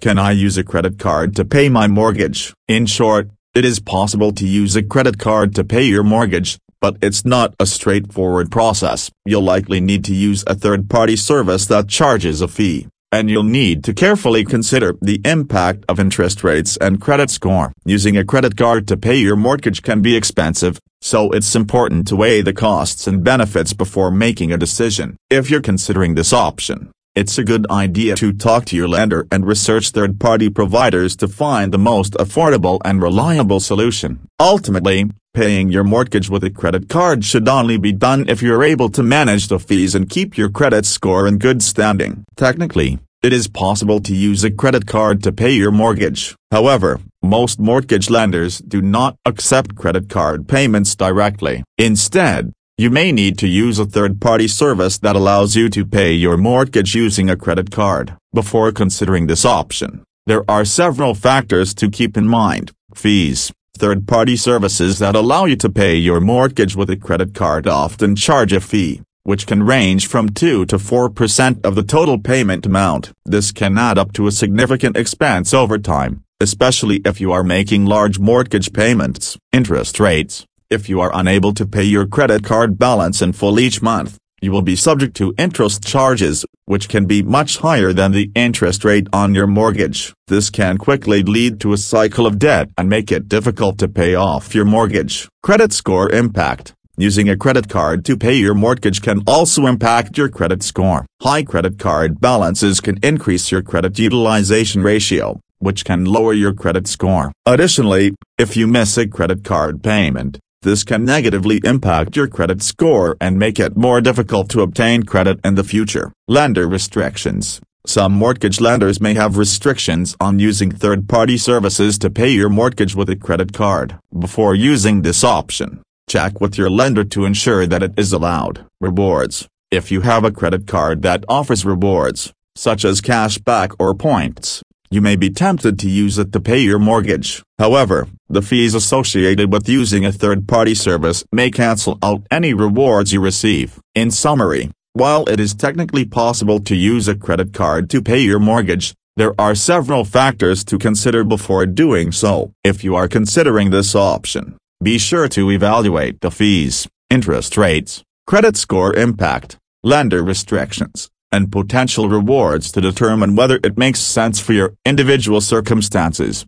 Can I use a credit card to pay my mortgage? In short, it is possible to use a credit card to pay your mortgage, but it's not a straightforward process. You'll likely need to use a third-party service that charges a fee, and you'll need to carefully consider the impact of interest rates and credit score. Using a credit card to pay your mortgage can be expensive, so it's important to weigh the costs and benefits before making a decision. If you're considering this option, it's a good idea to talk to your lender and research third-party providers to find the most affordable and reliable solution. Ultimately, paying your mortgage with a credit card should only be done if you're able to manage the fees and keep your credit score in good standing. Technically, it is possible to use a credit card to pay your mortgage. However, most mortgage lenders do not accept credit card payments directly. Instead, you may need to use a third-party service that allows you to pay your mortgage using a credit card. Before considering this option, there are several factors to keep in mind. Fees. Third-party services that allow you to pay your mortgage with a credit card often charge a fee, which can range from 2 to 4% of the total payment amount. This can add up to a significant expense over time, especially if you are making large mortgage payments. Interest rates. If you are unable to pay your credit card balance in full each month, you will be subject to interest charges, which can be much higher than the interest rate on your mortgage. This can quickly lead to a cycle of debt and make it difficult to pay off your mortgage. Credit score impact. Using a credit card to pay your mortgage can also impact your credit score. High credit card balances can increase your credit utilization ratio, which can lower your credit score. Additionally, if you miss a credit card payment, this can negatively impact your credit score and make it more difficult to obtain credit in the future. Lender restrictions. Some mortgage lenders may have restrictions on using third-party services to pay your mortgage with a credit card. Before using this option, check with your lender to ensure that it is allowed. Rewards. If you have a credit card that offers rewards, such as cash back or points, you may be tempted to use it to pay your mortgage. However, the fees associated with using a third-party service may cancel out any rewards you receive. In summary, while it is technically possible to use a credit card to pay your mortgage, there are several factors to consider before doing so. If you are considering this option, be sure to evaluate the fees, interest rates, credit score impact, lender restrictions, and potential rewards to determine whether it makes sense for your individual circumstances.